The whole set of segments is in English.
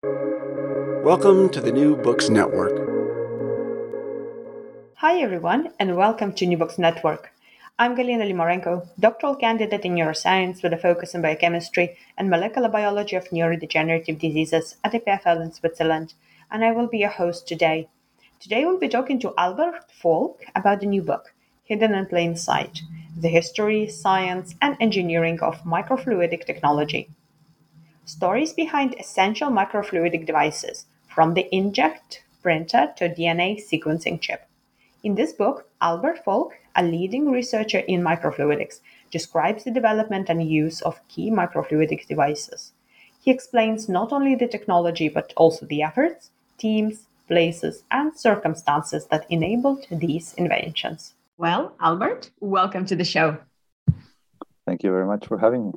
Welcome to the New Books Network. Hi, everyone, and welcome to New Books Network. I'm Galina Limorenko, doctoral candidate in neuroscience with a focus on biochemistry and molecular biology of neurodegenerative diseases at EPFL in Switzerland, and I will be your host today. Today we'll be talking to Albert Folch about the new book, Hidden in Plain Sight The History, Science, and Engineering of Microfluidic Technology. Stories behind essential microfluidic devices, from the inkjet printer to DNA sequencing chip. In this book, Albert Folch, a leading researcher in microfluidics, describes the development and use of key microfluidic devices. He explains not only the technology but also the efforts, teams, places, and circumstances that enabled these inventions. Well, Albert, welcome to the show. Thank you very much for having me.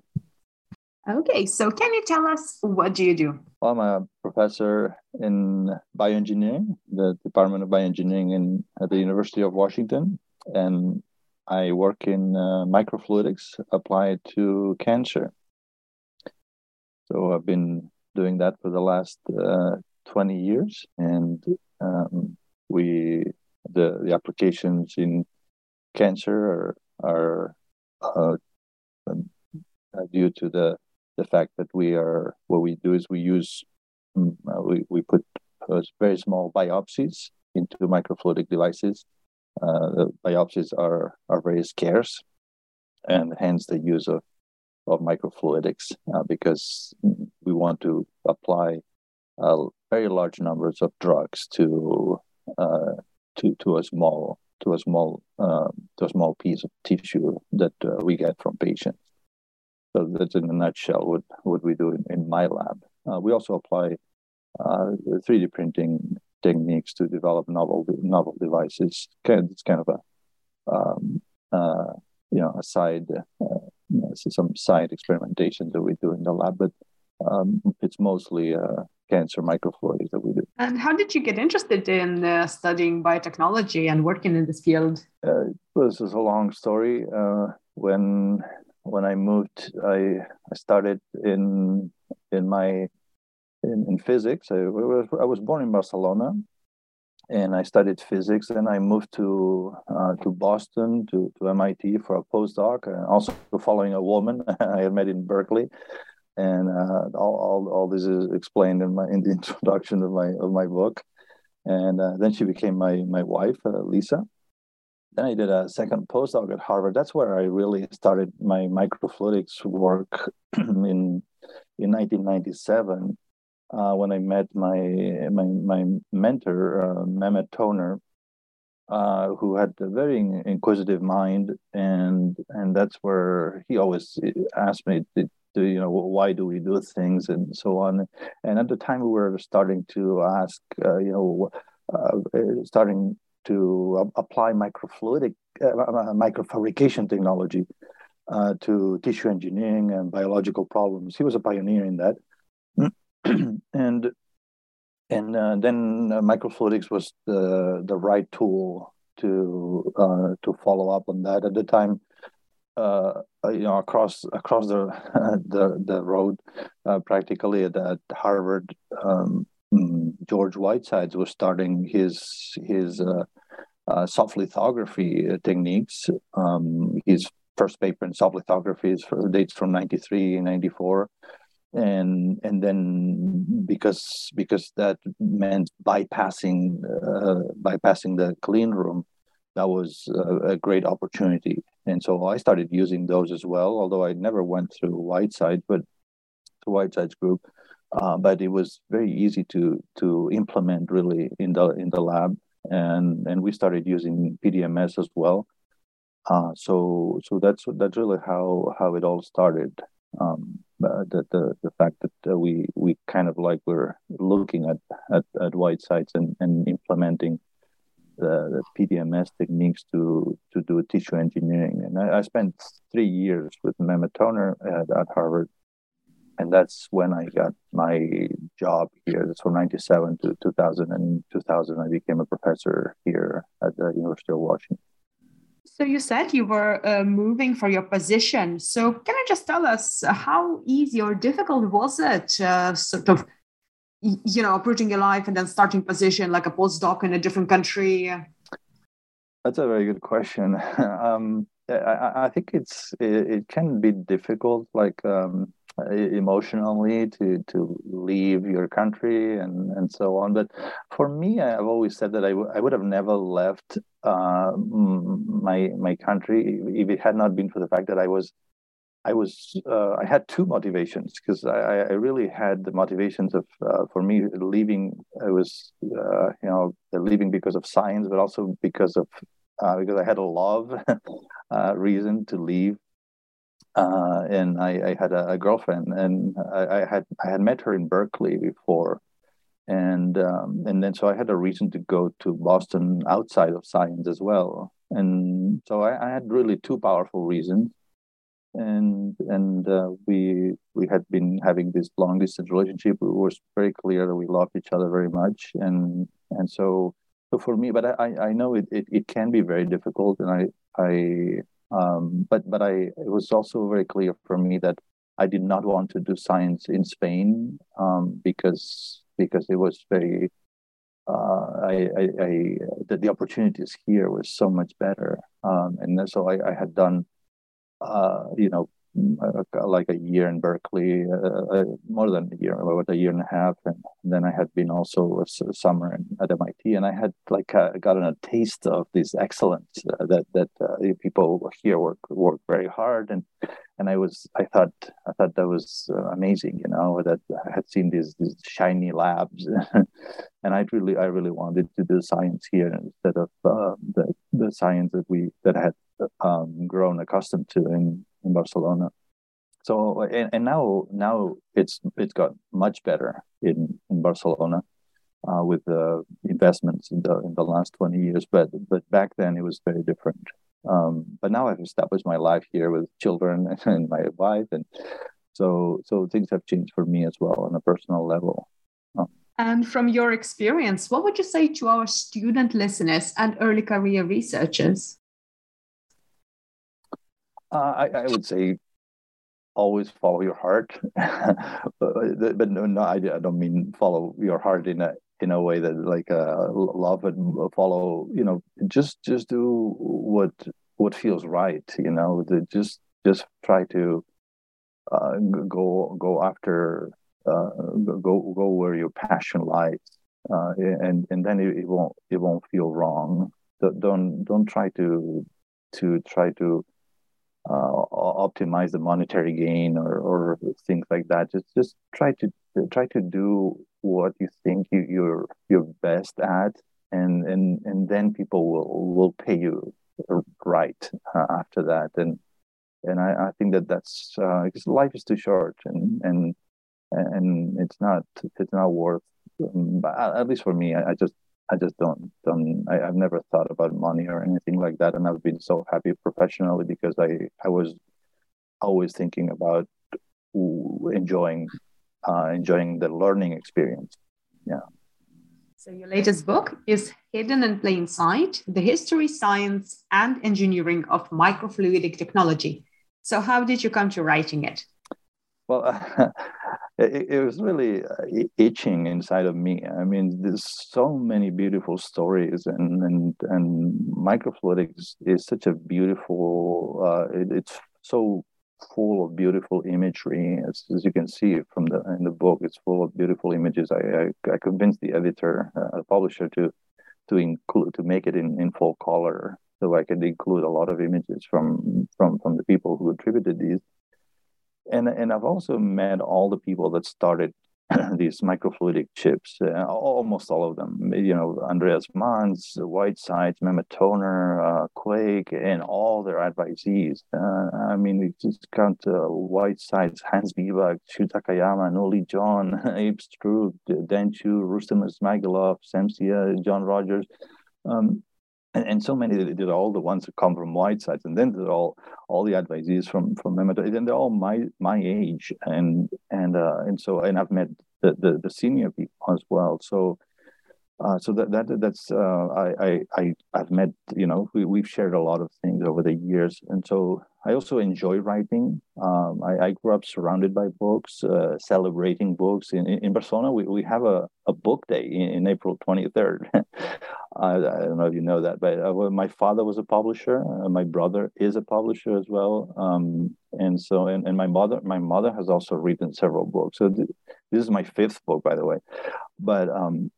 Okay, so can you tell us what do you do? Well, I'm a professor in bioengineering, the Department of Bioengineering in, at the University of Washington, and I work in uh, microfluidics applied to cancer. So I've been doing that for the last uh, 20 years, and um, we the the applications in cancer are are uh, due to the the fact that we are what we do is we use mm, uh, we, we put uh, very small biopsies into microfluidic devices. Uh, the biopsies are are very scarce, and hence the use of of microfluidics uh, because we want to apply uh, very large numbers of drugs to uh, to to a small to a small to a small piece of tissue that we get from patients. So that's in a nutshell what, what we do in, in my lab. Uh, we also apply uh, 3D printing techniques to develop novel novel devices. It's kind of a um, uh, you know a side uh, some side experimentation that we do in the lab, but um, it's mostly uh, cancer microfluidics that we do. And how did you get interested in uh, studying biotechnology and working in this field? this is a long story. when when I moved, I I started in in my in, in physics. I was I was born in Barcelona, and I studied physics. And I moved to uh, to Boston to to MIT for a postdoc, and also following a woman I had met in Berkeley. And uh, all, all all this is explained in my in the introduction of my of my book. And uh, then she became my my wife, uh, Lisa then I did a second postdoc at Harvard. That's where I really started my microfluidics work in in 1997 uh, when I met my my my mentor uh, Mehmet Toner, uh, who had a very inquisitive mind, and and that's where he always asked me to, to, you know why do we do things and so on. And at the time we were starting to ask uh, you know uh, starting to apply microfluidic uh, uh, microfabrication technology uh, to tissue engineering and biological problems. He was a pioneer in that, and and uh, then uh, microfluidics was the the right tool to uh, to follow up on that. At the time, you know, across across the the the road, practically at, at Harvard. Um, George Whitesides was starting his his uh, uh, soft lithography uh, techniques. Um, his first paper in soft lithography is dates from 93 and 94 and and then because because that meant bypassing uh, bypassing the clean room that was a, a, great opportunity and so i started using those as well although i never went through whiteside but the whiteside's group uh, but it was very easy to to implement really in the in the lab, and and we started using PDMS as well. Uh, so so that's that's really how how it all started. Um, the, the the fact that uh, we we kind of like we're looking at at, at Whitesides and, and implementing the, the, PDMS techniques to to do tissue engineering. And I, I spent three years with Mehmet Toner at, at Harvard and that's when I got my job here. That's from '97 to 2000. And 2000, I became a professor here at the University of Washington. So you said you were uh, moving for your position. So can you just tell us how easy or difficult was it, uh, sort of you know uprooting your life and then starting position like a postdoc in a different country that's a very good question um, I, I, think it's it, it, can be difficult like um, emotionally to to leave your country and and so on. But for me i've always said that I, w- I would have never left uh, my my country if it had not been for the fact that i was I was uh, I had two motivations because I, I really had the motivations of uh, for me leaving I was uh, you know leaving because of science but also because of uh, because I had a love uh, reason to leave uh, and I, I, had a, a girlfriend and I, I, had I had met her in Berkeley before. And um, and then so I had a reason to go to Boston outside of science as well. And so I, I had really two powerful reasons. And and uh, we we had been having this long distance relationship. It was very clear that we loved each other very much, and and so so for me, but I I know it it, it can be very difficult, and I I um but but I it was also very clear for me that I did not want to do science in Spain um, because because it was very uh, I, I, I the, the, opportunities here were so much better, um, and so I, I had done uh, you know, like a year in Berkeley, uh, uh, more than a year, about a year and a half, and then I had been also a summer at MIT, and I had like uh, gotten a taste of this excellence uh, that that people here work work very hard, and and I was I thought I thought that was amazing, you know, that I had seen these these shiny labs, and I really I really wanted to do science here instead of the the science that we that I had um, grown accustomed to in, in Barcelona. So and, and now now it's it's got much better in in Barcelona uh, with the investments in the in the last twenty years. But but back then it was very different. Um, but now I've established my life here with children and my wife, and so so things have changed for me as well on a personal level. Um, and from your experience, what would you say to our student listeners and early career researchers? Uh, I, I, would say always follow your heart, but, but, no, no, I, don't mean follow your heart in a in a way that like uh, love and follow. You know, just just do what what feels right. You know, just just try to uh, go go after uh, go go where your passion lies, uh, and and then it, it won't it won't feel wrong. Don't don't try to to try to uh, optimize the monetary gain or, or things like that. Just just try to try to do what you think you, you're you're best at, and and and then people will will pay you right uh, after that. And and I, I think that that's uh, because life is too short, and and and it's not it's not worth. Um, at least for me, I, I just I just don't don't I, have never thought about money or anything like that, and I've been so happy professionally because I I was always thinking about enjoying uh, enjoying the learning experience. Yeah. So your latest book is Hidden in Plain Sight: The History, Science, and Engineering of Microfluidic Technology. So how did you come to writing it? Well, it, it, was really uh, itching inside of me. I mean, there's so many beautiful stories, and and and microfluidics is such a beautiful. Uh, it, it's so full of beautiful imagery, as, as you can see from the in the book. It's full of beautiful images. I I, I convinced the editor, uh, the publisher, to to include to make it in in full color, so I could include a lot of images from from from the people who attributed these and and I've also met all the people that started these microfluidic chips, uh, almost all of them. You know, Andreas Manz, Whitesides, Mehmet Toner, uh, Quake, and all their advisees. Uh, I mean, we just count uh, Whitesides, Hans Biebuyck, Shu Takayama, Noo Li Jeon, Abe Stroock, Denchu, Rustem Ismagilov, Sam Sia, John Rogers. Um, and, and so many did all the ones that come from Whitesides, and then they're all all the advisees from from them, and they're all my my age, and and uh, and so and I've met the, the, the senior people as well. So uh, so that, that that's uh, I, I I've met you know we, we've shared a lot of things over the years, and so I also enjoy writing. Um, I, I, grew up surrounded by books, uh, celebrating books. In, in Barcelona, we, we have a, a book day in, in April 23rd. I, I, don't know if you know that, but uh, my father was a publisher. Uh, my brother is a publisher as well. Um, and so, and, and my mother, my mother has also written several books. So th- this is my fifth book, by the way. But um,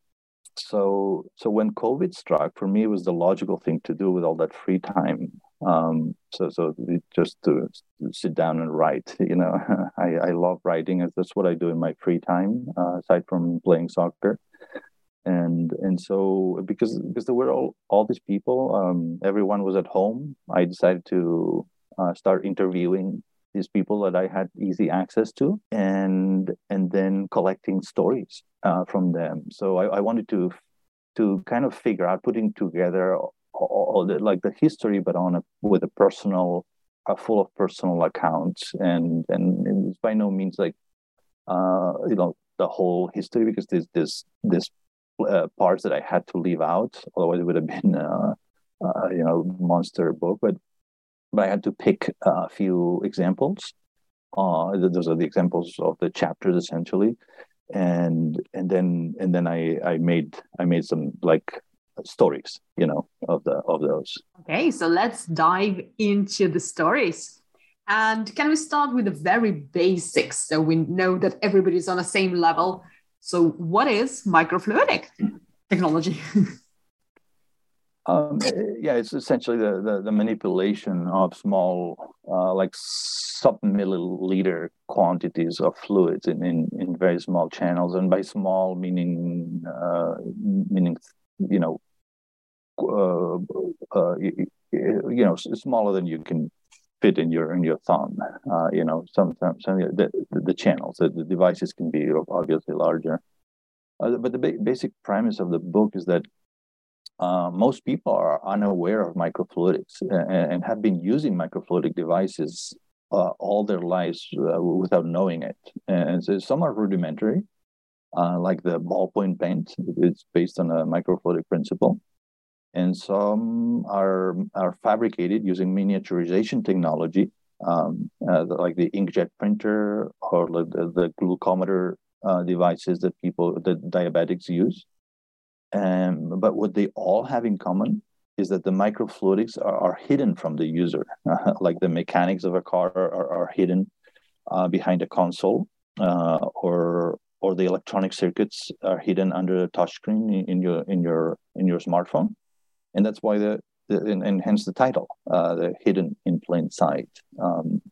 so so when covid struck for me it was the logical thing to do with all that free time. Um, so so just to sit down and write you know i i love writing. That's what i do in my free time uh, aside from playing soccer. And and so because because there were all all these people um, everyone was at home i decided to uh, start interviewing these people that I had easy access to, and and then collecting stories uh, from them. So I, I, wanted to to kind of figure out putting together all, the, like the history, but on a with a personal, uh, full of personal accounts, and and it's by no means like uh, you know the whole history because there's this this uh, parts that I had to leave out, otherwise it would have been. Uh, uh, you know, monster book, but but I had to pick a few examples. Uh, those are the examples of the chapters essentially, and and then and then I I made I made some like stories, you know, of the of those. Okay, so let's dive into the stories. And can we start with the very basics so we know that everybody's on the same level? So, what is microfluidic technology? Um, yeah, it's essentially the, the, the manipulation of small, uh, like sub-milliliter quantities of fluids in, in, in very small channels, and by small meaning uh, meaning you know, uh, uh you, you, know, smaller than you can fit in your in your thumb. Uh, you know, sometimes some, the, the, the channels, the, the devices can be obviously larger. Uh, but the ba- basic premise of the book is that uh, most people are unaware of microfluidics and, and have been using microfluidic devices uh, all their lives uh, without knowing it. And so some are rudimentary, uh, like the ballpoint pen. It's based on a microfluidic principle. And some are, are fabricated using miniaturization technology, um, uh, like the inkjet printer or the, the glucometer devices that people, that diabetics use. Um, but what they all have in common is that the microfluidics are, are hidden from the user, like the mechanics of a car are, are hidden uh, behind a console, uh, or or the electronic circuits are hidden under the touchscreen in, in your in your in your smartphone, and that's why the, the and, and hence the title, uh, the hidden in plain sight. Um,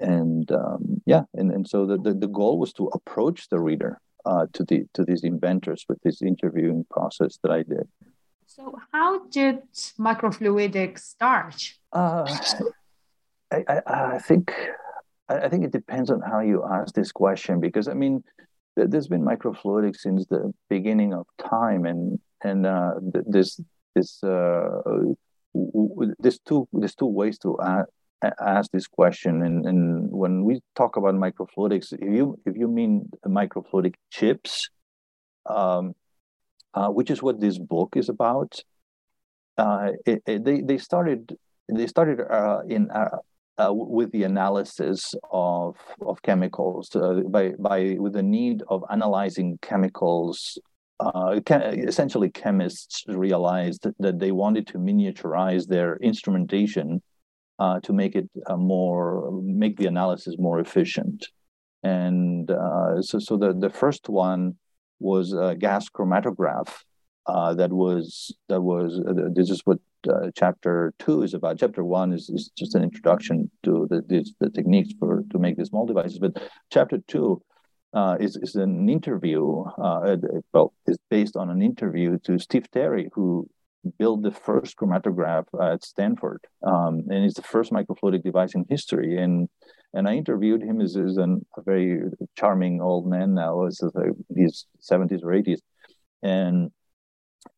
and um, yeah, and, and so the, the, the goal was to approach the reader uh, to the to these inventors with this interviewing process that I did. So, how did microfluidics start? Uh, I, I, I, think I think it depends on how you ask this question because I mean, there's been microfluidics since the beginning of time, and and uh, this this uh, there's two there's two ways to ask this question and, and when we talk about microfluidics if you if you mean microfluidic chips um, uh, which is what this book is about uh, it, it, they, they started they started uh, in uh, uh, with the analysis of of chemicals uh, by by with the need of analyzing chemicals essentially chemists realized that they wanted to miniaturize their instrumentation uh, to make it uh, more make the analysis more efficient. And uh, so, so the, the first one was a gas chromatograph uh, that was that was this is what chapter two is about. Chapter one is, is just an introduction to the, the, the techniques for to make these small devices, but chapter two uh, is, is an interview. Uh, well, is based on an interview to Steve Terry, who built the first chromatograph at Stanford, um, and it's the first microfluidic device in history. And and I interviewed him. as an, a very charming old man now. It's his seventies or eighties, and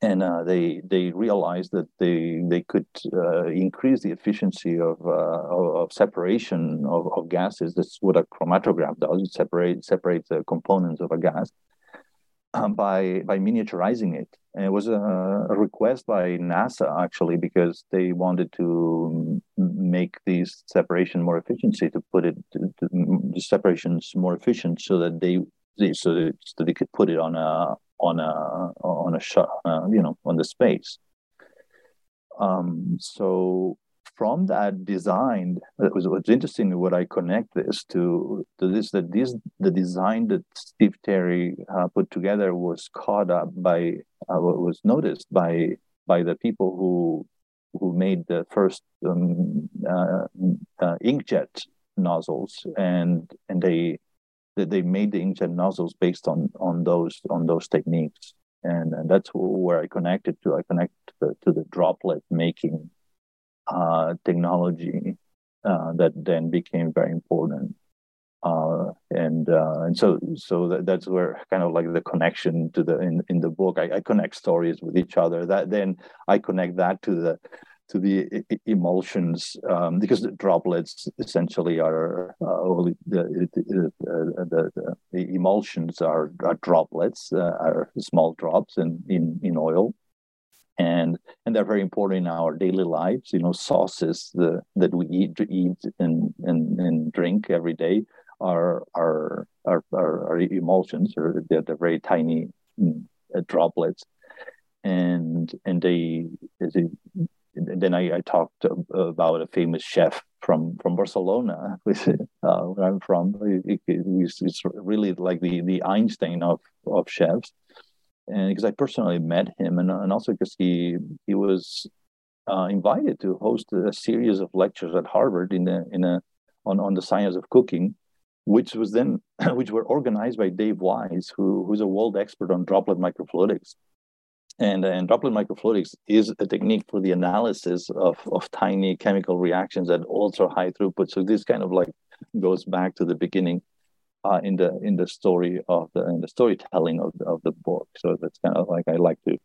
and uh, they they realized that they they could uh, increase the efficiency of, uh, of separation of, of gases. That's what a chromatograph does. It separates separates the components of a gas by by miniaturizing it. And it was a, a, request by NASA actually because they wanted to make these separation more efficiency to put it to, to, the separations more efficient so that they, they so, that, so they could put it on a on a on a shot uh, you know on the space. Um, so from that design, it was what's interesting. What I connect this to to this that this the design that Steve Terry uh, put together was caught up by uh, was noticed by by the people who who made the first um, uh, uh, inkjet nozzles, and and they they made the inkjet nozzles based on on those on those techniques, and, and that's where I connected to. I connect to the, to the droplet making uh, technology uh, that then became very important. Uh, and uh, and so so that, that's where kind of like the connection to the in, in the book I, I, connect stories with each other that then I connect that to the to the emulsions um, because the droplets essentially are uh, the, the, the, the, emulsions are, are droplets uh, are small drops in, in in oil and and they're very important in our daily lives. You know sauces the, that we eat eat and, and and drink every day are are are, are, are emulsions. Or they're, they're very tiny mm, uh, droplets. And and they, then I, I, talked about a famous chef from from Barcelona, uh, where I'm from. He's, really like the the Einstein of of chefs, and because I personally met him, and, and also because he he was uh, invited to host a series of lectures at Harvard in a in a on, on the science of cooking, which was then which were organized by Dave Weitz, who who's a world expert on droplet microfluidics. And, and droplet microfluidics is a technique for the analysis of, of tiny chemical reactions at ultra high throughput. So this kind of like goes back to the beginning uh, in the in the story of the in the storytelling of the, of the book. So that's kind of like I like to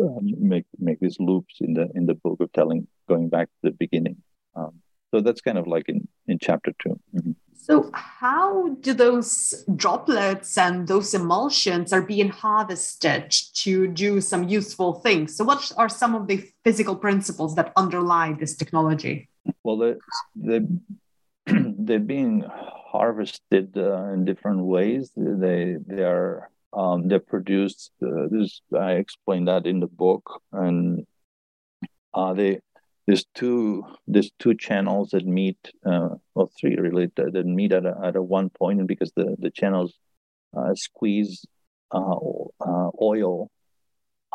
um, make make these loops in the in the book of telling going back to the beginning. Um, so that's kind of like in in chapter 2 mm-hmm. So how do those droplets and those emulsions are being harvested to do some useful things? So what are some of the physical principles that underlie this technology? Well, the, the they're being harvested uh, in different ways. They they are um, they're produced. Uh, this I explained that in the book, and uh, they there's two there's two channels that meet, uh, well three really that, that meet at a, at a one point, and because the the channels uh, squeeze uh, uh oil.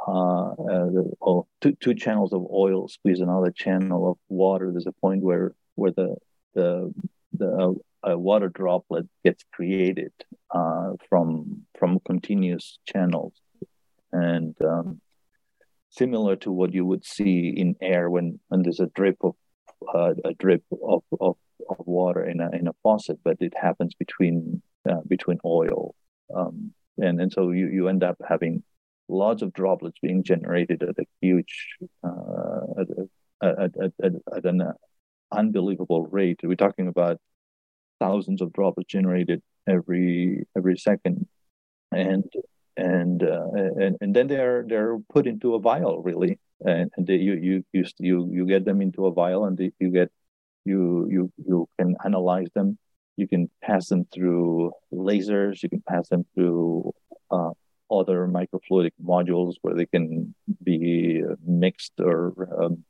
The, oh, two, two channels of oil squeeze another channel of water. There's a point where where the the the a water droplet gets created uh, from from continuous channels, and um, similar to what you would see in air when, when there's a drip of uh, a drip of, of, of water in a in a faucet, but it happens between uh, between oil, um, and and so you, you end up having lots of droplets being generated at a huge uh, at, at, at, at, at an unbelievable rate. We're talking about thousands of droplets generated every every second, and and uh, and and then they're they're put into a vial really, and, and they, you you you you you get them into a vial, and they, you get you you you can analyze them. You can pass them through lasers. You can pass them through uh, other microfluidic modules where they can be mixed or um,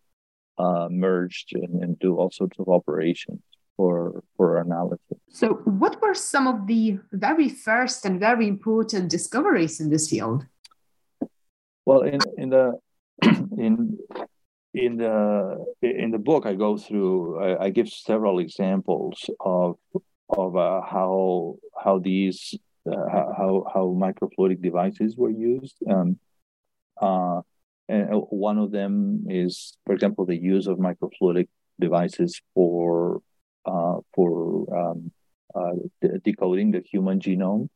uh, merged and, and do all sorts of operations for for analysis. So, what were some of the very first and very important discoveries in this field? Well, in in the in in the in the book, I go through. I, I give several examples of of uh, how how these uh, how how microfluidic devices were used. Um, uh, and one of them is, for example, the use of microfluidic devices for uh, for um, uh, de- decoding the human genome,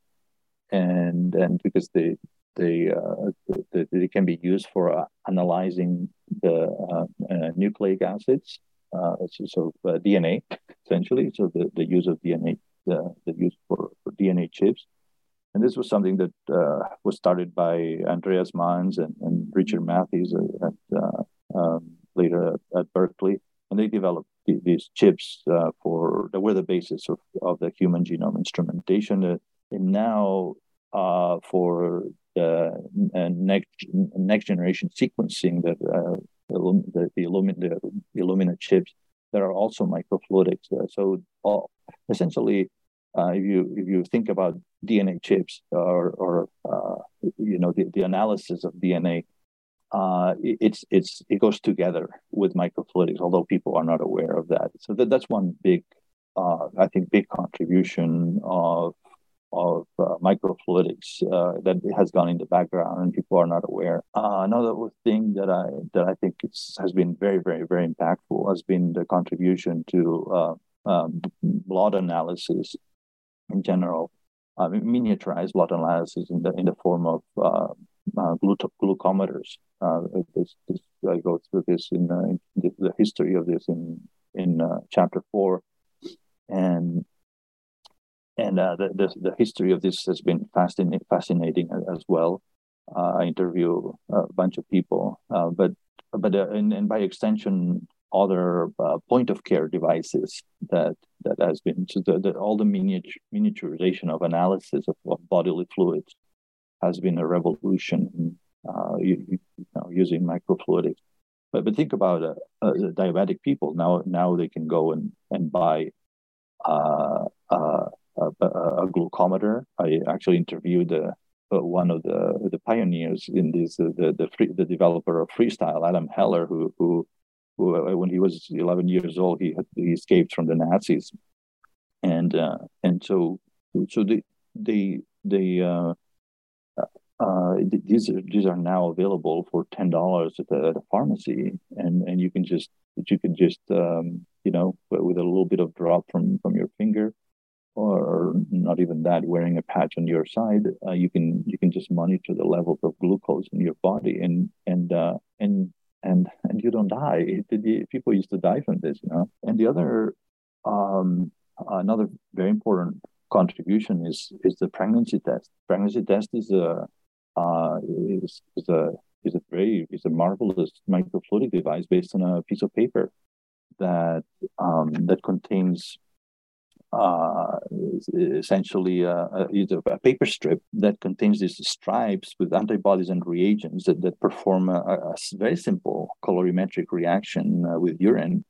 and and because they they uh, they, they can be used for uh, analyzing the uh, nucleic acids, so, DNA essentially. So the, the use of DNA, the, the use for, for DNA chips, and this was something that uh, was started by Andreas Manz and, and Richard Mathies at, uh, um, later at, at, Berkeley, and they developed these chips uh, for that were the basis of, of the human genome instrumentation. Uh, and now uh, for the next next generation sequencing that the, the, Illumina, the Illumina chips that are also microfluidics. so all, essentially uh, if you if you think about DNA chips or or uh, you know the, the analysis of DNA, uh, it's it's it goes together with microfluidics. Although people are not aware of that, so that, that's one big uh, I think big contribution of of uh, microfluidics uh, that has gone in the background and people are not aware. another thing that I that I think has been very very very impactful has been the contribution to um, blood analysis in general, uh, miniaturized blood analysis in the in the form of uh, uh, glucometers. Uh, this, this, I go through this in, uh, in the, history of this in in uh, chapter four, and and the, the, the history of this has been fascinating fascinating as well. I interview a bunch of people, but but and, and by extension, other uh, point of care devices that that has been so the, the, all the miniature, miniaturization of analysis of, of, bodily fluids has been a revolution uh, you, you know, using microfluidics. But but think about uh, uh, diabetic people now now they can go and and buy uh, uh, a, a, glucometer. I actually interviewed the one of the the pioneers in this the the, free, the developer of freestyle Adam Heller who who who, uh, when he was 11 years old, he had, he escaped from the Nazis, and uh, and so so they they they uh, these are these are now available for ten dollars at, a pharmacy, and and you can just you can just um, you know with a little bit of drop from from your finger, or not even that, wearing a patch on your side, uh, you can you can just monitor the levels of glucose in your body, and and uh, and and and you don't die. people used to die from this, you know. And the other, um, another very important contribution is is the pregnancy test. Pregnancy test is a uh, is, is a is a very is a marvelous microfluidic device based on a piece of paper that um, that contains uh, essentially a, a, a, paper strip that contains these stripes with antibodies and reagents that, that perform a, a very simple colorimetric reaction uh, with urine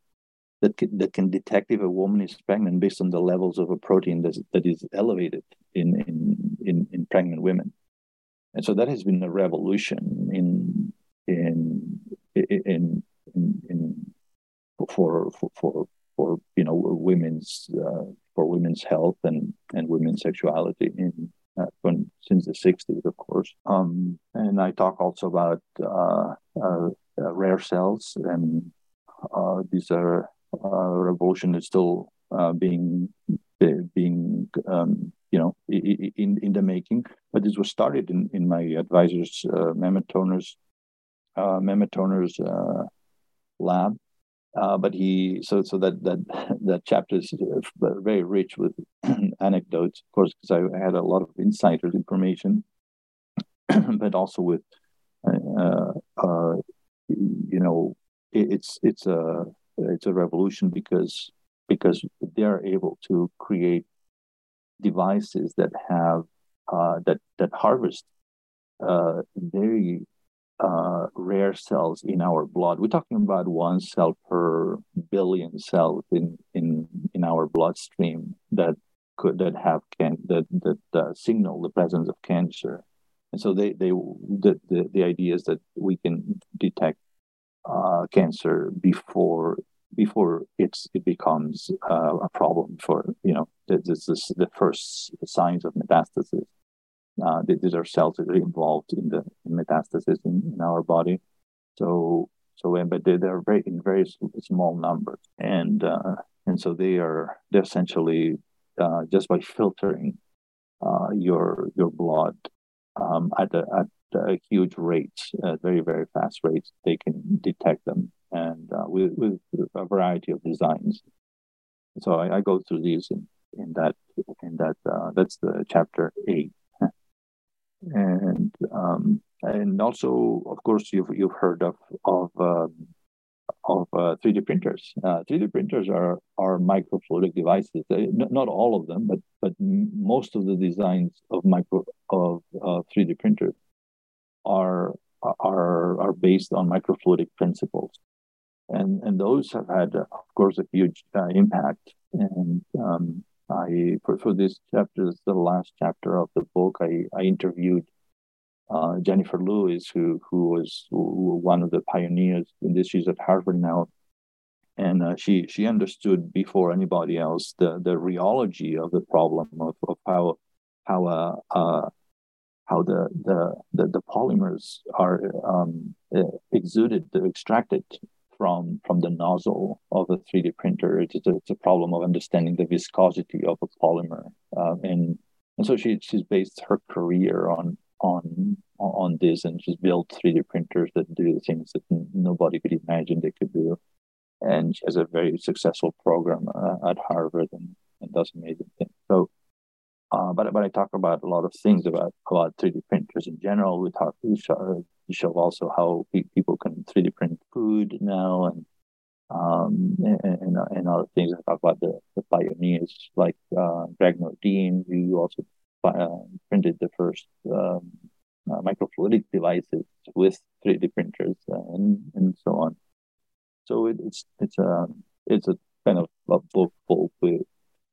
that can, that can detect if a woman is pregnant based on the levels of a protein that, that is elevated in, in, in, in pregnant women. And so that has been a revolution in in in in, in for, for for for you know women's uh, for women's health and, and women's sexuality in uh, since the 60s, of course. Um, and I talk also about uh, uh, uh rare cells, and uh, these are revolution that's still being being um, you know in in the making. But this was started in, in my advisor's uh, Mehmet lab uh, but he so so that that that chapter is uh, very rich with anecdotes, of course, because I had a lot of insider information, but also with uh, uh, you know it, it's it's a it's a revolution because because they are able to create devices that have uh, that that harvest uh, very uh, rare cells in our blood. We're talking about one cell per billion cells in in in our bloodstream that could that have can that that uh, signal the presence of cancer. And so they they the the, the idea is that we can detect uh, cancer before before it's it becomes uh, a problem for you know this is the first signs of metastasis. Uh, these are cells that are involved in the metastasis in, in our body. So so but they, they're very in very small numbers, and uh, and so they are they're essentially uh, just by filtering uh, your your blood um, at a, at a huge rates, very very fast rates, they can detect them, and uh, with with a variety of designs. So I, I go through these in, in that in that uh, that's the chapter eight and um, and also, of course, you've you've heard of of um, of uh, 3D printers. Uh, 3D printers are are microfluidic devices. They, not all of them, but but most of the designs of micro of uh, 3D printers are are are based on microfluidic principles, and and those have had, of course, a huge uh, impact. And um, I for, for this chapter, this the last chapter of the book. I I interviewed uh, Jennifer Lewis, who who was one of the pioneers in this. She's at Harvard now, and uh, she she understood before anybody else the the rheology of the problem of, of how how uh, uh how the, the the the, polymers are um, exuded extracted from from the nozzle of a 3D printer. It's a, it's a problem of understanding the viscosity of a polymer, uh, and and so she she's based her career on on on this and she's built 3D printers that do the things that nobody could imagine they could do. And she has a very successful program uh, at Harvard and, and does amazing things. So, uh, but but I talk about a lot of things about about 3D printers in general. We talk we show, we show also how people can 3D print food now and um, and, and, and, other things. I talk about the, the pioneers like uh, Greg Nordin, who also uh, printed the first um, uh, microfluidic devices with 3D printers and, and so on. So it, it's it's a it's a kind of a book full with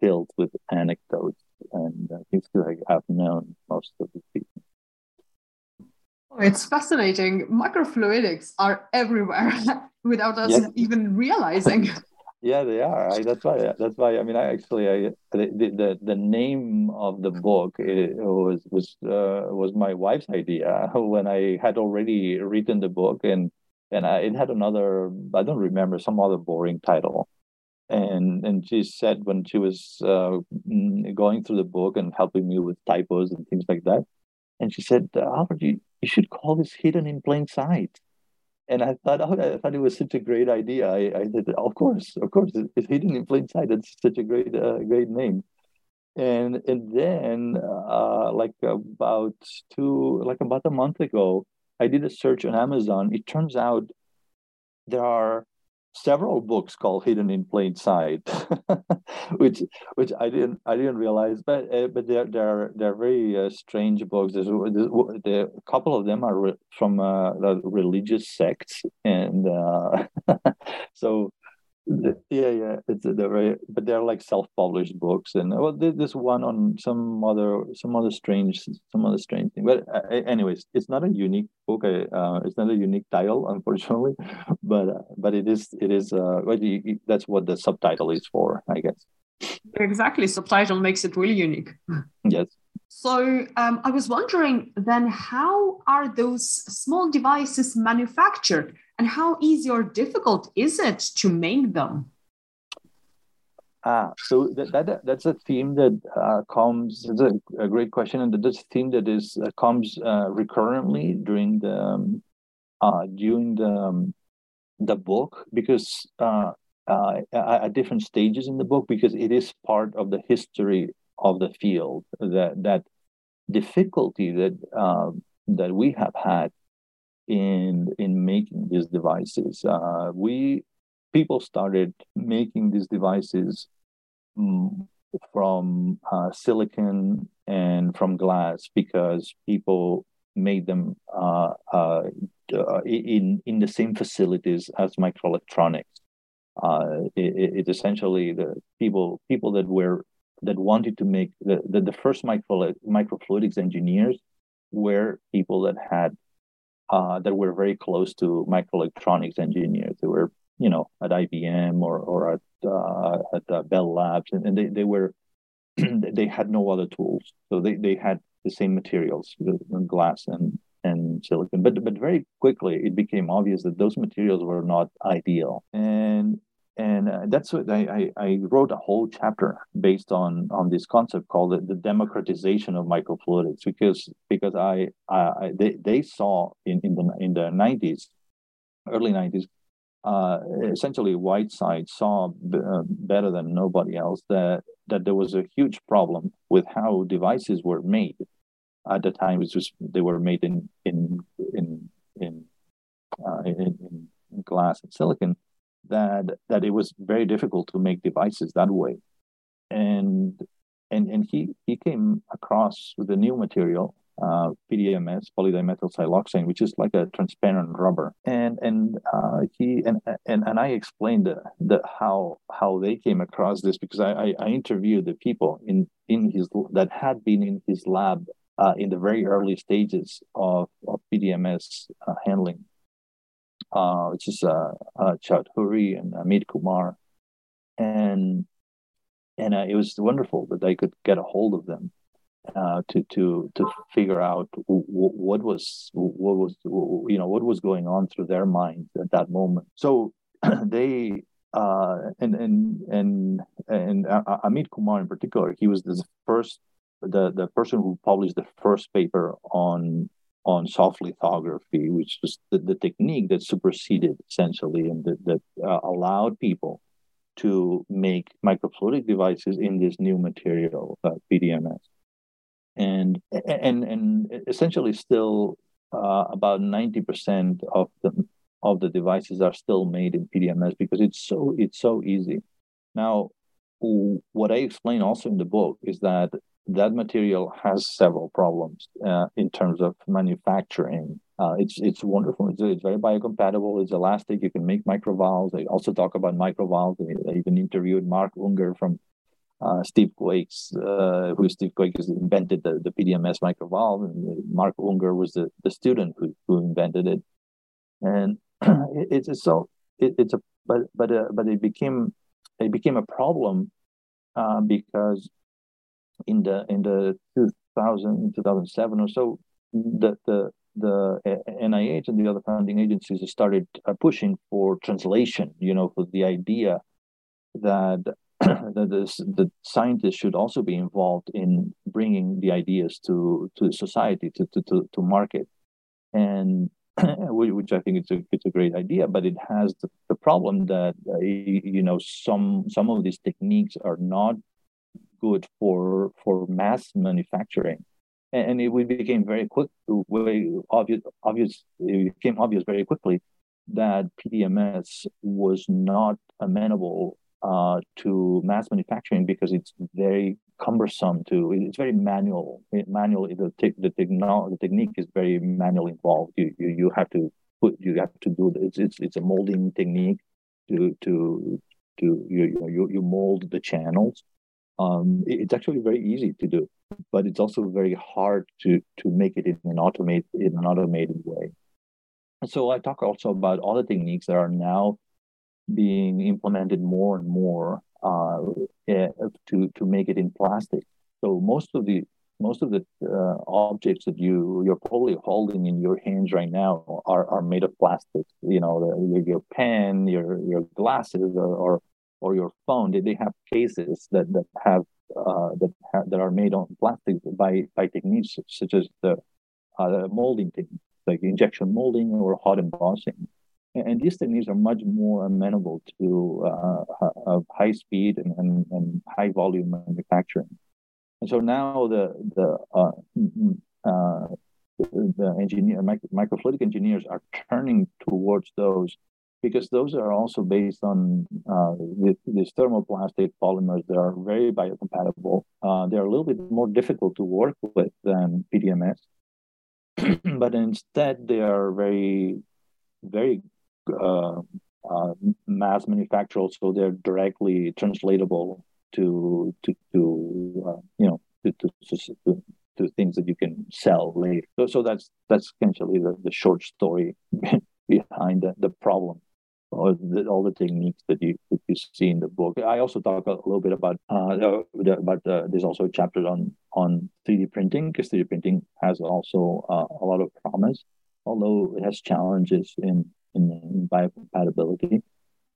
filled with anecdotes and uh, that I have known most of the people. Oh, it's fascinating. Microfluidics are everywhere without us yes. even realizing. Yeah, they are. I, that's why. That's why. I mean, I actually, I the the, the name of the book was was uh, was my wife's idea when I had already written the book, and and I, it had another. I don't remember some other boring title, and and she said when she was uh, mm, going through the book and helping me with typos and things like that, and she said, Albert, you, you should call this hidden in plain sight and I thought, oh, I thought it was such a great idea. I, I said, of course, of course, it's hidden in plain sight. It's such a great, uh, great name. And and then, uh, like about two, like about a month ago, I did a search on Amazon. It turns out there are several books called Hidden in Plain Sight, which which I didn't I didn't realize, but uh, but they're they're they're very uh, strange books. There's, there's, a couple of them are re- from uh, religious sects, and uh, so yeah yeah it's they're very but they're like self-published books and well this one on some other some other strange some other strange thing but uh, anyways it's not a unique book uh, it's not a unique title unfortunately but uh, but it is it is uh well, you, that's what the subtitle is for i guess. Exactly subtitle makes it really unique. Yes. So um, i was wondering then how are those small devices manufactured and how easy or difficult is it to make them? Ah, so that, that that's a theme that uh, comes. It's a, a, great question, and that's a theme that is uh, comes uh, recurrently during the um, uh, during the um, the book because uh, uh, at different stages in the book because it is part of the history of the field that that difficulty that that we have had in in making these devices. Uh, we people started making these devices mm, from uh, silicon and from glass because people made them uh, uh, in in the same facilities as microelectronics. Uh, it, it, essentially the people people that were that wanted to make the, the, the first micro microfluidics engineers were people that had uh, that were very close to microelectronics engineers. They were, you know, at IBM or or at uh, at uh, Bell Labs, and, and they they were they had no other tools, so they they had the same materials, glass and and silicon. But but very quickly it became obvious that those materials were not ideal, and and uh, that's what I, I, I, wrote a whole chapter based on on this concept called the, the democratization of microfluidics because because I, I they, they saw in, in the in the 90s early 90s uh, essentially Whiteside saw b- uh, better than nobody else that that there was a huge problem with how devices were made at the time, it was they were made in in in in, uh, in, in glass and silicon. That that it was very difficult to make devices that way, and and and he he came across with a new material uh, PDMS, polydimethyl siloxane, which is like a transparent rubber. And and uh, he and and and I explained the, the how how they came across this because I, I, I interviewed the people in in his that had been in his lab uh, in the very early stages of, of PDMS uh, handling, uh, which is uh, uh, Chaudhuri and Amit Kumar, and and uh, it was wonderful that I could get a hold of them uh, to to to figure out w- what was what was you know what was going on through their minds at that moment. So they uh, and and and and uh, Amit Kumar in particular, he was the first the the person who published the first paper on on soft lithography, which was the, the technique that superseded essentially and that, that uh, allowed people to make microfluidic devices in this new material, uh, PDMS and and and essentially still uh, about 90% of the of the devices are still made in PDMS because it's so it's so easy. Now, what I explain also in the book is that that material has several problems uh, in terms of manufacturing. Uh, it's it's wonderful. It's, it's very biocompatible. It's elastic. You can make microvalves. I also talk about microvalves. I even interviewed Mark Unger from uh, Steve Quake's, uh, who Steve Quake's invented the, the PDMS microvalve, and Mark Unger was the, the student who, who invented it. And it, it's so it, it's a but but uh, but it became it became a problem uh, because in the in the 2000 2007 or so the the the NIH and the other funding agencies started uh, pushing for translation, you know, for the idea that that the, the scientists should also be involved in bringing the ideas to to society to to to, to market. And which I think it's a it's a great idea, but it has the, the problem that uh, you know some some of these techniques are not good for for mass manufacturing, and it became very quick, very obvious obvious it became obvious very quickly that PDMS was not amenable uh, to mass manufacturing because it's very cumbersome to it's very manual. Manual the te- the, techno- the technique is very manual involved. You, you you have to put you have to do it's it's it's a molding technique to to to you you you mold the channels um, it's actually very easy to do but it's also very hard to to make it in an automate in an automated way so i talk also about all the techniques that are now being implemented more and more uh, eh, to to make it in plastic. So most of the most of the uh, objects that you you're probably holding in your hands right now are, are made of plastic. You know, the, your pen, your your glasses, or or, or your phone. They, they have cases that that have uh, that have, that are made on plastic by by techniques such as the, uh, molding technique, like injection molding or hot embossing and these techniques are much more amenable to uh, high speed and, and, and, high volume manufacturing. And so now the the uh, uh, the engineer micro, microfluidic engineers are turning towards those because those are also based on uh, these thermoplastic polymers that are very biocompatible. Uh, they're a little bit more difficult to work with than PDMS, but instead they are very, very uh, uh, mass manufactured, so they're directly translatable to to to uh, you know to, to, to, to things that you can sell later. So, so that's that's essentially the, the short story behind the, the problem or the, all the techniques that you that you see in the book. I also talk a little bit about uh, about uh, there's also a chapter on on 3D printing because 3D printing has also uh, a lot of promise, although it has challenges in in, in biocompatibility.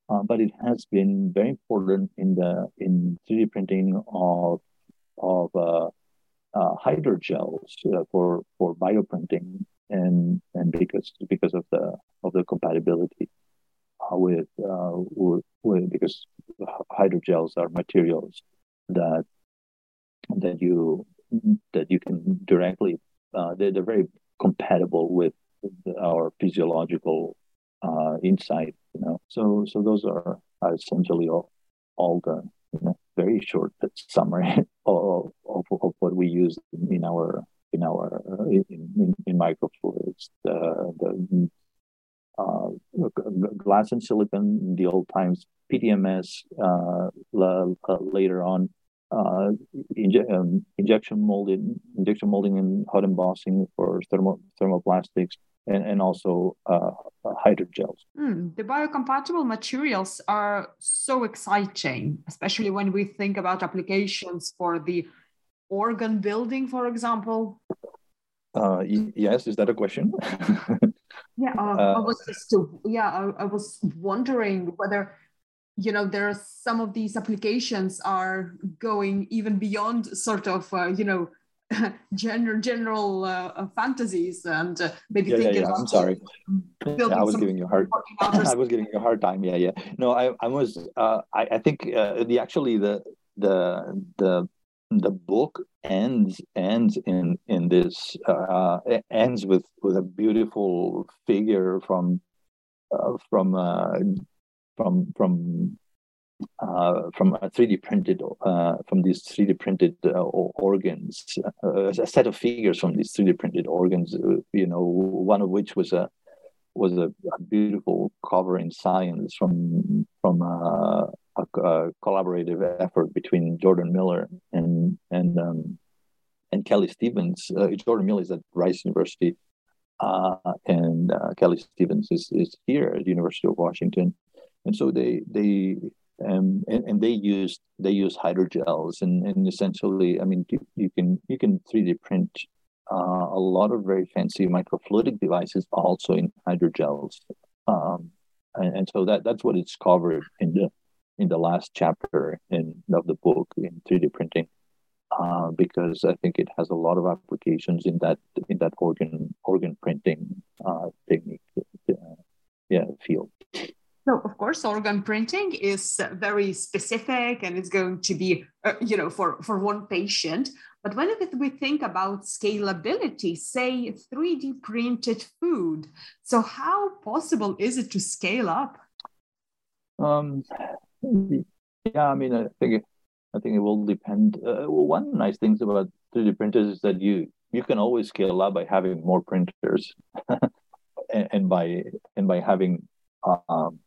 Uh, but it has been very important in the in 3D printing of of uh, uh, hydrogels uh, for for bioprinting and and because because of the of the compatibility with, uh, with, with because hydrogels are materials that that you that you can directly uh, they're, they're very compatible with our physiological uh, insight. You know, so so those are, essentially all, all the you know, very short summary of, of, of, what we use in our in our in, in, in microfluidics. The, the uh, glass and silicon in the old times, PDMS uh, uh, later on, uh, inje- um, injection molding, injection molding and hot embossing for thermo- thermoplastics, and, and also uh, hydrogels. Mm, the biocompatible materials are so exciting, especially when we think about applications for the organ building, for example. Uh, yes, is that a question? yeah, uh, uh, I was just yeah, I, I was wondering whether you know there are some of these applications are going even beyond sort of uh, you know general general uh, uh, fantasies and uh, maybe yeah, thinking yeah, yeah. I'm sorry. Yeah, I was giving you a hard. I was giving you a hard time. Yeah, yeah. No, I, I was. Uh, I, I think uh, the actually the the the the book ends ends in in this uh, ends with with a beautiful figure from uh, from uh, from from uh, from a 3D printed uh, from these 3D printed uh, organs, a set of figures from these 3D printed organs. You know, one of which was a was a, a beautiful cover in Science from from a, a, collaborative effort between Jordan Miller and and um, and Kelly Stevens. Uh, Jordan Miller is at Rice University, and Kelly Stevens is is here at the University of Washington and so they they um, and, and they use they use hydrogels and, and essentially i mean you, you can you can 3d print uh, a lot of very fancy microfluidic devices also in hydrogels um, and, and, so that that's what it's covered in the in the last chapter in of the book in 3d printing uh, because I think it has a lot of applications in that in that organ organ printing uh, technique, uh, yeah, field. So, of course, organ printing is very specific and it's going to be, uh, you know, for, for one patient. But when we think about scalability, say 3D printed food, so how possible is it to scale up? Um, yeah, I mean, I think it, I think it will depend. Uh, one nice thing about 3D printers is that you you can always scale up by having more printers, and, and by and by having um,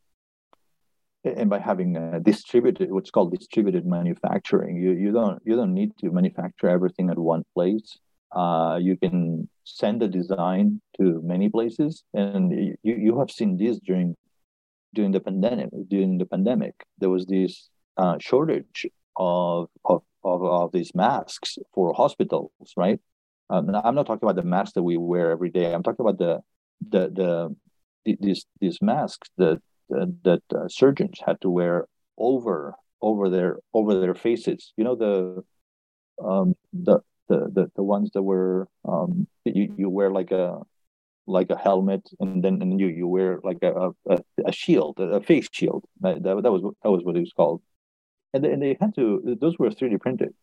and by having a distributed what's called distributed manufacturing you, you don't you don't need to manufacture everything at one place uh, you can send a design to many places and you, you have seen this during during the pandemic during the pandemic there was this uh, shortage of, of of of these masks for hospitals right um, i'm not talking about the masks that we wear every day i'm talking about the the the these these masks that that, uh, surgeons had to wear over over their over their faces. You know the um, the, the the the ones that were um, you you wear like a like a helmet and then and you you wear like a a, a shield a face shield. That, that, was that was what it was called. And they, and they had to those were 3d printed.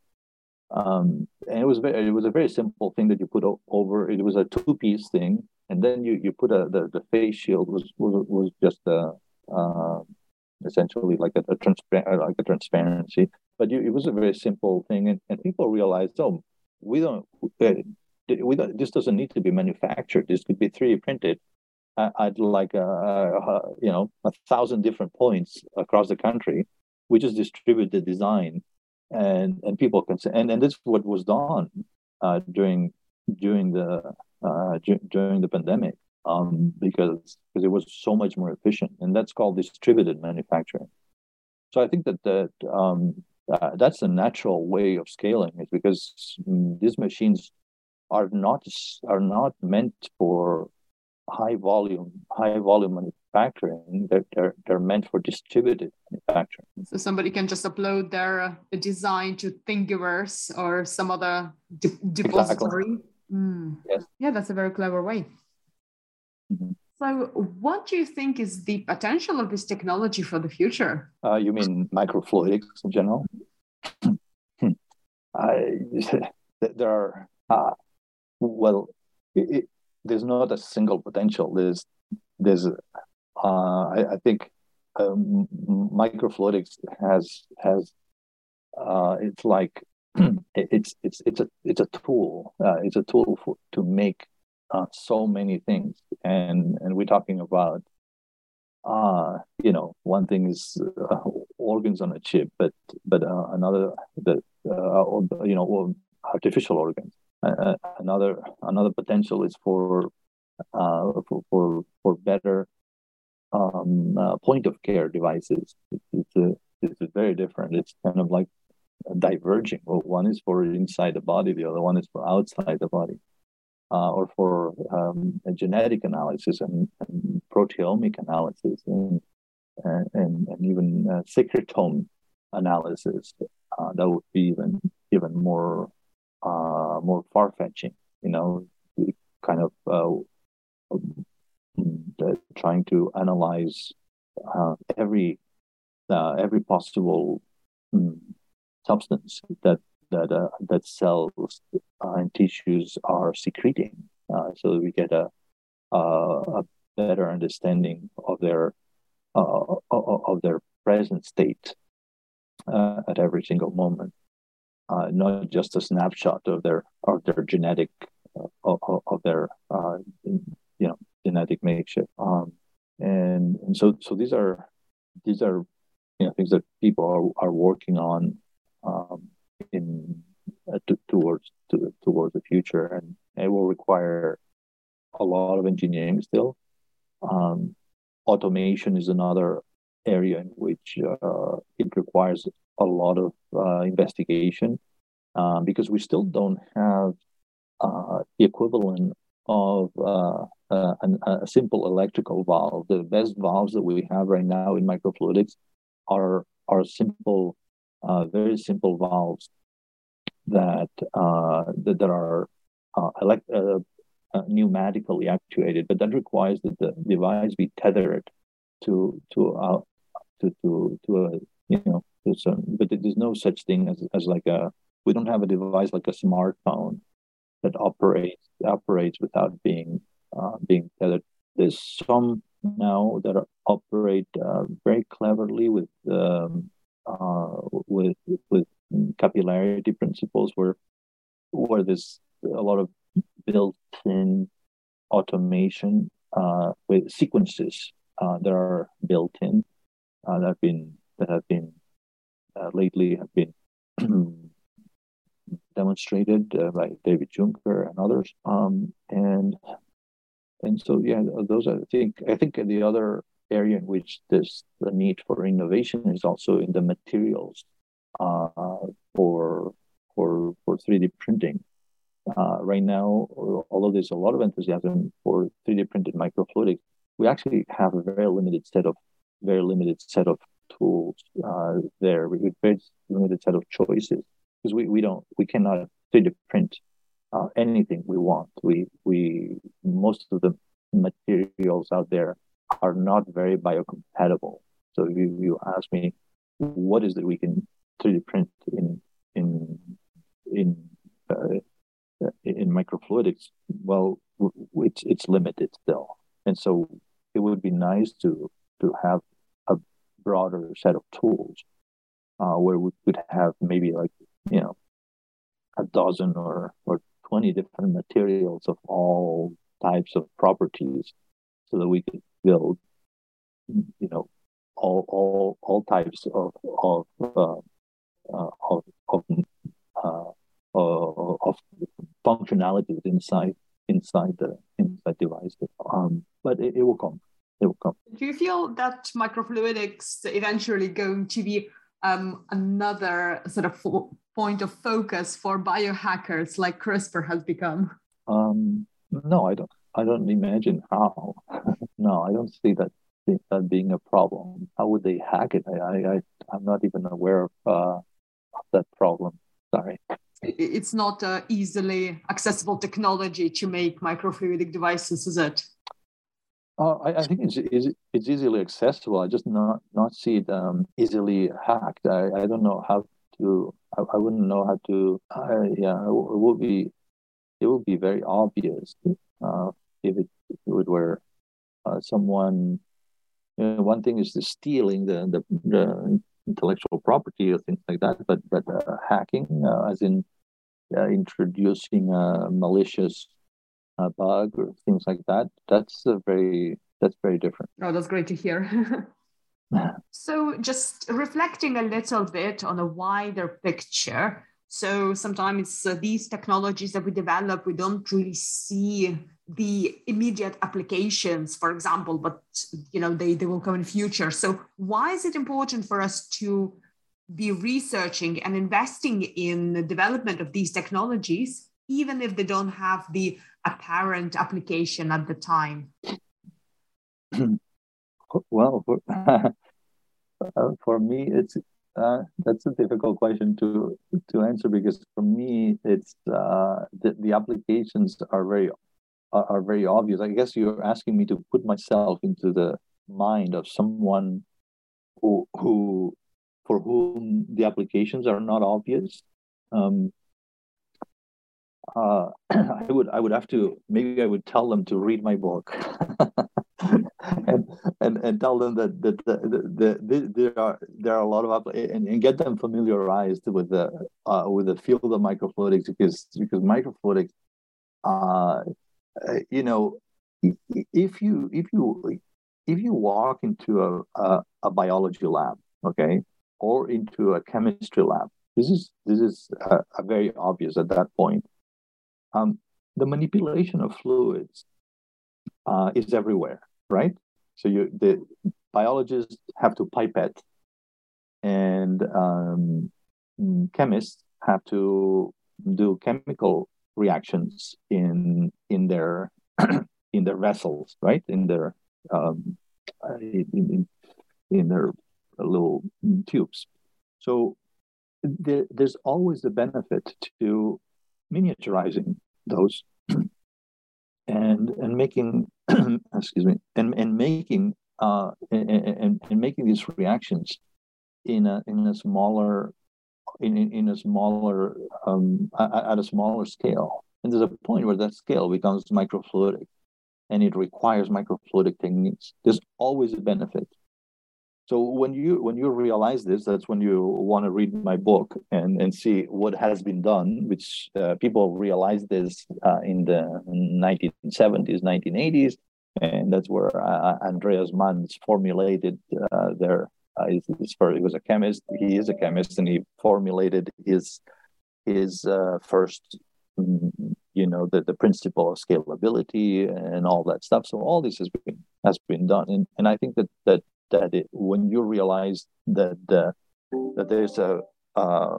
Um, and it was very, it was a very simple thing that you put over it was a two piece thing and then you you put a the, the face shield was was was just a uh, essentially like a, a transparent uh, like a transparency. But you, it was a very simple thing, and, and people realized, oh, we don't, uh, we don't. This doesn't need to be manufactured. This could be 3D printed at like a, a, you know a thousand different points across the country. We just distribute the design, and and people can say, and and this is what was done uh, during during the uh, during the pandemic um, because because it was so much more efficient, and that's called distributed manufacturing. So I think that that um, uh, that's a natural way of scaling, is because mm, these machines are not are not meant for high volume high volume manufacturing. They're they're, they're meant for distributed manufacturing. So somebody can just upload their uh, design to Thingiverse or some other de- depository. Exactly. Mm. Yes. Yeah, that's a very clever way. Mm-hmm. So, what do you think is the potential of this technology for the future? Uh, you mean microfluidics in general? I, there are uh, well, it, it, there's not a single potential. There's there's uh, I, I, think um, microfluidics has has uh, it's like it's it's it's a it's a tool. Uh, it's a tool for, to make uh, so many things, and and we're talking about uh you know one thing is uh, organs on a chip but but uh, another the uh, you know artificial organs another another potential is for uh, for, for for better um, uh, point of care devices it's, it's, a, it's very different it's kind of like diverging well one is for inside the body the other one is for outside the body uh, or for um, genetic analysis and, and, proteomic analysis and, and, and even secretome analysis. Uh, that would be even even more uh, more far fetching. You know, kind of uh, trying to analyze uh, every every possible um, substance that that uh, that cells uh, and tissues are secreting, uh, so we get a, a better understanding of their uh, of their present state uh, at every single moment, uh, not just a snapshot of their of their genetic of, of, their you know genetic makeshift. Um, and and so so these are these are you know things that people are, are working on um, in uh, to, towards to, towards the future, and it will require a lot of engineering still. Um, automation is another area in which uh, it requires a lot of uh, investigation uh, because we still don't have uh, the equivalent of uh, uh, a simple electrical valve. The best valves that we have right now in microfluidics are are simple, very simple valves that that, that are elect, uh, pneumatically actuated, but that requires that the device be tethered to to uh, to to to a you know to some, but there's no such thing as as like a we don't have a device like a smartphone that operates operates without being uh, being tethered. There's some now that are, operate uh, very cleverly with um, uh, with with capillarity principles where where there's a lot of built-in automation uh, with sequences uh, that are built in uh, that have been that have been uh, lately have been demonstrated uh, by David Juncker and others. Um, and and so yeah, those I think I think the other area in which this the need for innovation is also in the materials uh, for for for 3D printing. Uh, right now, although there's a lot of enthusiasm for 3D printed microfluidics, we actually have a very limited set of very limited set of tools uh, there with very limited set of choices because we, we don't we cannot 3D print uh, anything we want. We we most of the materials out there are not very biocompatible. So if you, you ask me, what is that we can 3D print in in in uh, in microfluidics, well, it's it's limited still, and so it would be nice to to have broader set of tools uh, where we could have maybe like you know a dozen or or twenty different materials of all types of properties, so that we could build you know all all all types of of uh, uh, of of, uh, of functionalities inside inside the inside device. Um, but it, it will come. It will come. Do you feel that microfluidics eventually going to be um, another sort of point of focus for biohackers like CRISPR has become? Um, no, I don't. I don't imagine how. no, I don't see that that being a problem. How would they hack it? I, I, I'm not even aware of uh, that problem. Sorry. It's not uh, easily accessible technology to make microfluidic devices, is it? Uh, I, I, think it's, it's, it's easily accessible. I just not not see it um, easily hacked. I, I don't know how to. I, I wouldn't know how to. yeah, it would be it would be very obvious uh, if, it, if it were uh, someone. You know, one thing is the stealing the, the, the intellectual property or things like that, but but uh, hacking, uh, as in uh, introducing a malicious uh, bug or things like that, that's a very that's very different. Oh, that's great to hear. so, just reflecting a little bit on a wider picture. So sometimes uh, these technologies that we develop, we don't really see the immediate applications, for example, but you know they, they will come in future. So why is it important for us to be researching and investing in the development of these technologies, even if they don't have the apparent application at the time? well, for, uh, for me, it's uh, that's a difficult question to to answer because for me, it's uh, the, the applications are very are, very obvious. I guess you're asking me to put myself into the mind of someone who who for whom the applications are not obvious. Um, uh, I would I would have to maybe I would tell them to read my book and, and and tell them that that the, the, the, there are there are a lot of and, and get them familiarized with the uh, with the field of microfluidics because because microfluidics uh, uh, you know, if you if you if you walk into a, a, a biology lab, okay, or into a chemistry lab, this is this is a, a very obvious at that point. Um, the manipulation of fluids uh, is everywhere, right? So you the biologists have to pipette, and um, chemists have to do chemical reactions in in their in their vessels, right? In their um, in, in, their little tubes. So there, there's always the benefit to miniaturizing those and and making excuse me and and making uh and, and, and making these reactions in a in a smaller in, in, in a smaller um, at a smaller scale. And there's a point where that scale becomes microfluidic and it requires microfluidic techniques. There's always a benefit. So when you when you realize this, that's when you want to read my book and, and see what has been done, which uh, people realized this uh, in the 1970s, 1980s, and that's where uh, Andreas Manz formulated uh, their uh, he's, he's he was a chemist. He is a chemist, and he formulated his his uh, first, mm, you know, the, the principle of scalability and all that stuff. So all this has been has been done, and and I think that that that it, when you realize that that there's a uh,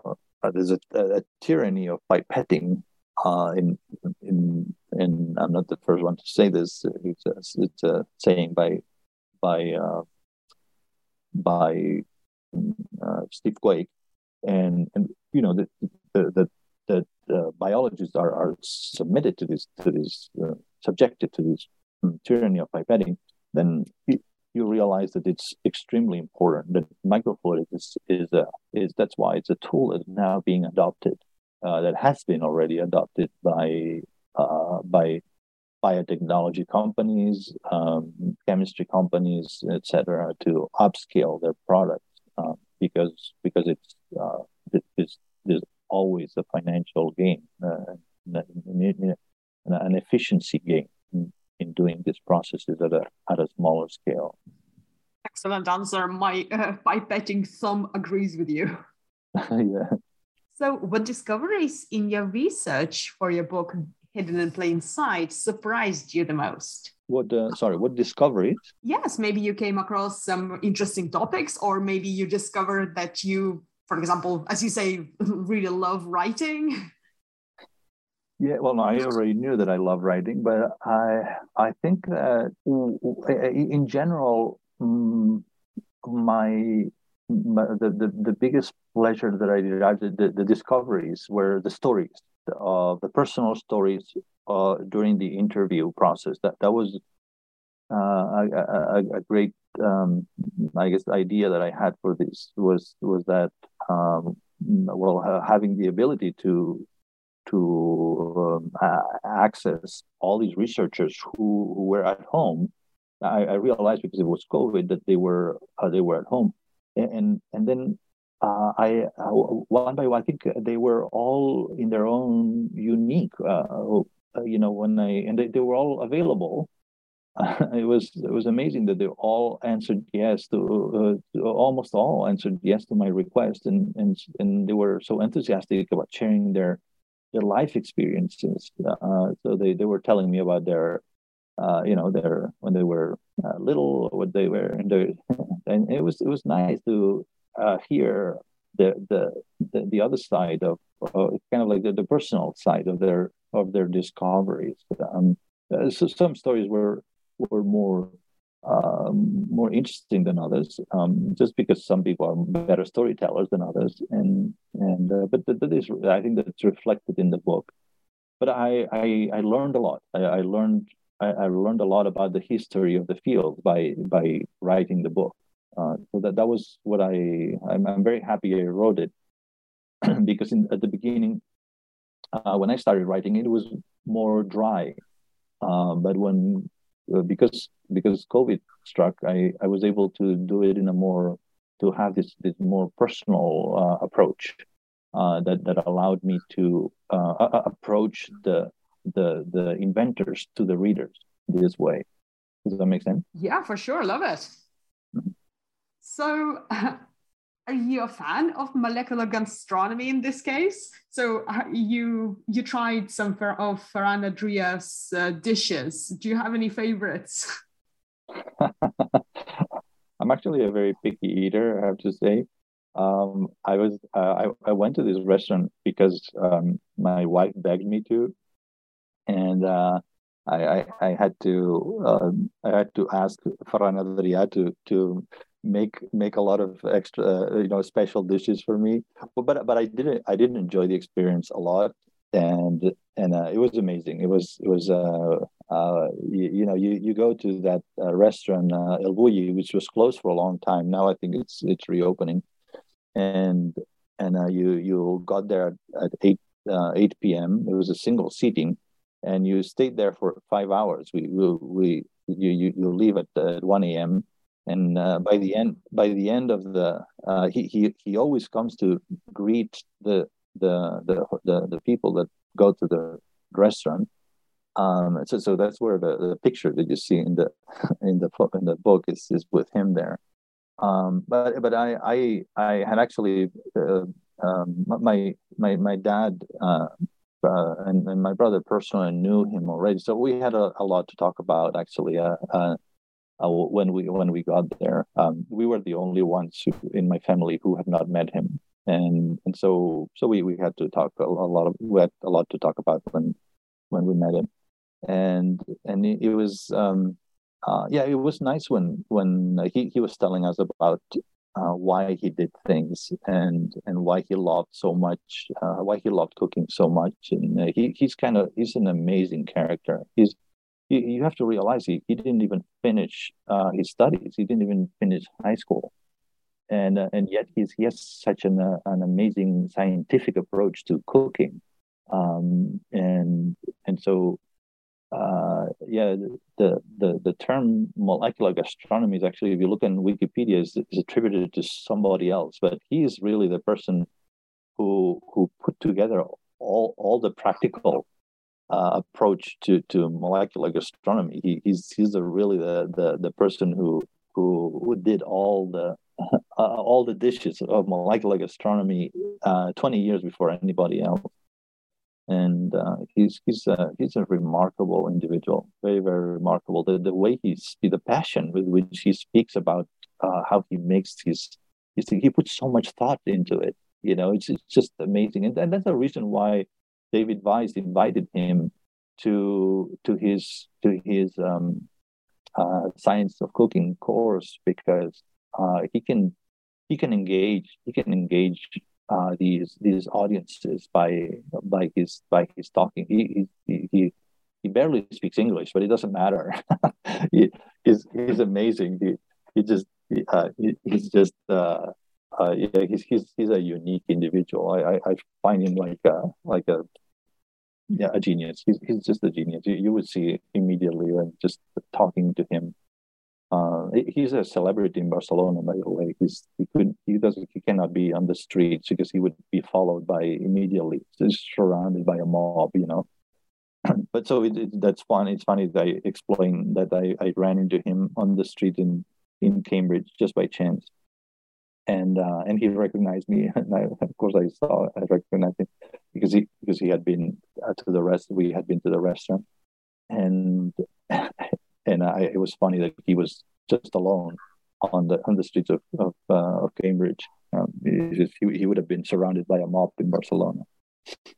there's a, a, tyranny of pipetting uh, in in and I'm not the first one to say this. It's a, it's a saying by by uh, by uh, Steve Quake, and and you know the the the, the biologists are, are submitted to this to this uh, subjected to this tyranny of pipetting, then you, realize that it's extremely important that microfluidics is is, a, is that's why it's a tool that is now being adopted uh, that has been already adopted by uh, by biotechnology companies, um, chemistry companies, etc., to upscale their products uh, because because it's uh, it's there's always a financial gain, uh, an efficiency gain in, in, doing these processes at a at a smaller scale. Excellent answer. My uh, pipetting thumb agrees with you. yeah. So, what discoveries in your research for your book hidden in plain sight surprised you the most? What, uh, sorry, what discoveries? Yes, maybe you came across some interesting topics, or maybe you discovered that you, for example, as you say, really love writing. Yeah, well, no, I already knew that I love writing, but I I think that in general, mm, my, the, the, the biggest pleasure that I derived the, the discoveries were the stories uh, the personal stories uh, during the interview process. That that was uh, a, a, a, great, um, I guess, idea that I had for this was was that um, well, having the ability to to um, uh, access all these researchers who, who were at home. I, I, realized because it was COVID that they were uh, they were at home, and and then uh, I uh, one by one I think they were all in their own unique. Uh, you know when I and they, they were all available it was it was amazing that they all answered yes to, uh, to, almost all answered yes to my request and and and they were so enthusiastic about sharing their their life experiences uh, so they, they were telling me about their uh, you know their when they were uh, little what they were and, and it was it was nice to uh, hear the, the the the other side of kind of like the, the personal side of their of their discoveries. Um, uh, so some stories were were more um, more interesting than others, um, just because some people are better storytellers than others, and and uh, but that is I think that's reflected in the book. But I I, I learned a lot. I, I learned I, learned a lot about the history of the field by by writing the book. Uh, so that that was what I I'm, I'm very happy I wrote it because in, at the beginning uh, when I started writing it was more dry. Uh, but when because because COVID struck, I, I was able to do it in a more to have this this more personal uh, approach uh, that that allowed me to uh, approach the the the inventors to the readers this way. Does that make sense? Yeah, for sure. Love it. Mm-hmm. So, are you a fan of molecular gastronomy in this case? So uh, you you tried some of Ferran Adrià's uh, dishes. Do you have any favorites? I'm actually a very picky eater, I have to say. Um, I was uh, I, I went to this restaurant because um, my wife begged me to, and uh, I, I, I had to um, I had to ask Ferran Adrià to to make make a lot of extra uh, you know special dishes for me. But but, but i didn't i didn't enjoy the experience a lot. And and uh, it was amazing. It was it was uh, uh you, you know you you go to that uh, restaurant uh, El Bulli which was closed for a long time. Now i think it's it's reopening. And and uh, you you got there at, at 8 uh, 8 p.m it was a single seating. And you stayed there for five hours. We we, we you, you you leave at, at 1 a.m and uh, by the end by the end of the uh, he, he he always comes to greet the the the the, the people that go to the restaurant. Um so, so that's where the, the picture that you see in the in the in the book is is with him there. Um but but i i i had actually uh, um my my my dad uh, uh, and, and my brother personally knew him already. So we had a, a lot to talk about actually uh, uh uh, when we when we got there. Um, we were the only ones who, in my family who had not met him, and and so so we, we had to talk a, a lot of we had a lot to talk about when when we met him, and and it, it was um, uh, yeah it was nice when when he, he was telling us about uh, why he did things and and why he loved so much uh, why he loved cooking so much. And uh, he he's kind of he's an amazing character. He's you, you have to realize he, he didn't even finish uh, his studies. He didn't even finish high school. And, uh, and yet he's, he has such an, uh, an amazing scientific approach to cooking. Um, and, and so, uh, yeah, the, the, the term molecular gastronomy is actually, if you look in Wikipedia, is, is attributed to somebody else, but he is really the person who, who put together all, all the practical uh, approach to to molecular gastronomy. He, he's he's a really the, the the person who who, who did all the uh, all the dishes of molecular gastronomy uh, 20 years before anybody else. And uh, he's he's a, he's a remarkable individual, very very remarkable. The the way he's the passion with which he speaks about uh, how he makes his, his he puts so much thought into it. You know, it's it's just amazing, and, and that's the reason why David Weitz invited him to to his to his um, uh, science of cooking course because uh, he can he can engage he can engage uh, these these audiences by by his by his talking. He he he, he barely speaks English, but it doesn't matter. he, he's he's amazing. He he just he, uh, he, he's just uh, uh, yeah, he's, he's he's a unique individual. I, I, I find him like a like a yeah, a genius. He's he's just a genius. You, you would see immediately when just talking to him. Uh, he's a celebrity in Barcelona, by the way. He's he could he doesn't he cannot be on the streets because he would be followed by immediately, just surrounded by a mob, you know. but so it, it, that's fun. It's funny that I explained that I, I ran into him on the street in in Cambridge just by chance and uh, and he recognized me. And I, of course, I saw I recognized him because he because he had been uh, to the rest. We had been to the restaurant, and and I, it was funny that he was just alone on the on the streets of of, uh, of Cambridge. Um, he, he would have been surrounded by a mob in Barcelona.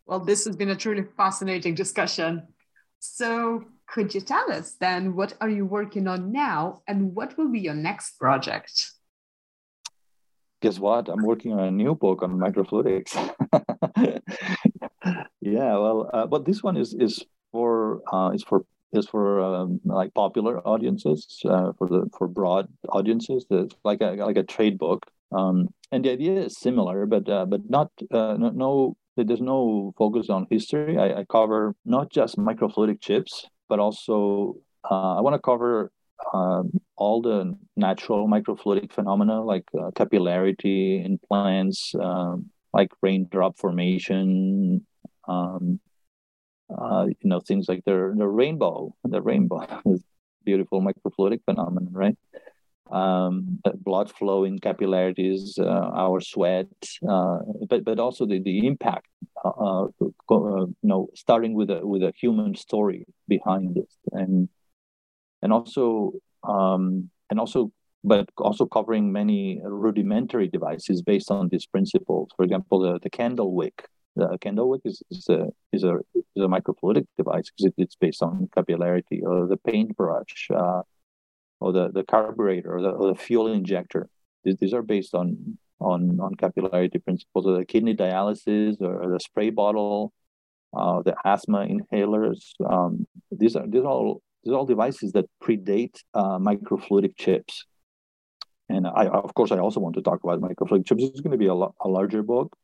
Well, this has been a truly fascinating discussion. So, could you tell us then what are you working on now, and what will be your next project? Guess what? I'm working on a new book on microfluidics. yeah, well, uh, but this one is is for uh, is for is for um, like popular audiences, uh, for the for broad audiences. It's like a like a trade book, um, and the idea is similar, but uh, but not uh, no, no there's no focus on history. I, I cover not just microfluidic chips, but also uh, I want to cover um, all the natural microfluidic phenomena like uh, capillarity in plants, um, like raindrop formation, um, uh, you know, things like the, the rainbow. The rainbow is beautiful microfluidic phenomenon, right? Um, blood flow in capillarities, uh, our sweat, uh, but but also the, the impact, uh, uh, you know, starting with a with a human story behind it, and and also um, and also but also covering many rudimentary devices based on these principles. For example, the, the candle wick. The candle wick is, is a is a is a microfluidic device because it, it's based on capillarity, or the paintbrush, uh, or the, the carburetor, or the, or the fuel injector. These, these are based on on on capillarity principles. Or the kidney dialysis, or the spray bottle, uh, the asthma inhalers. Um, these are these are all these are all devices that predate uh, microfluidic chips. And I, of course, I also want to talk about microfluidic chips. It's going to be a, a larger book,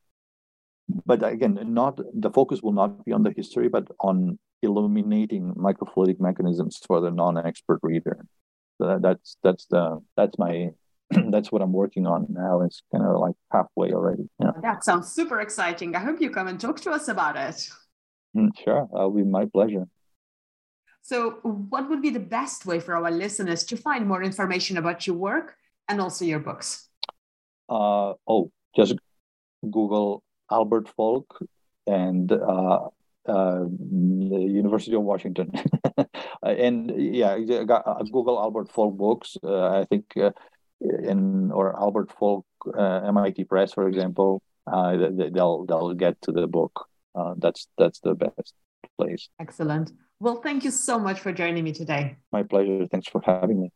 but again, not the focus will not be on the history, but on illuminating microfluidic mechanisms for the non-expert reader. So that, that's that's the that's my that's what I'm working on now. It's kind of like halfway already. Yeah. That sounds super exciting. I hope you come and talk to us about it. Mm, sure, that'll be my pleasure. So, what would be the best way for our listeners to find more information about your work and also your books? Uh, oh, just Google Albert Folch and uh, uh, the University of Washington. and yeah, uh, Google Albert Folch books. Uh, I think uh, in or Albert Folch MIT Press, for example, they'll they'll get to the book. that's that's the best place. Excellent. Well, thank you so much for joining me today. My pleasure. Thanks for having me.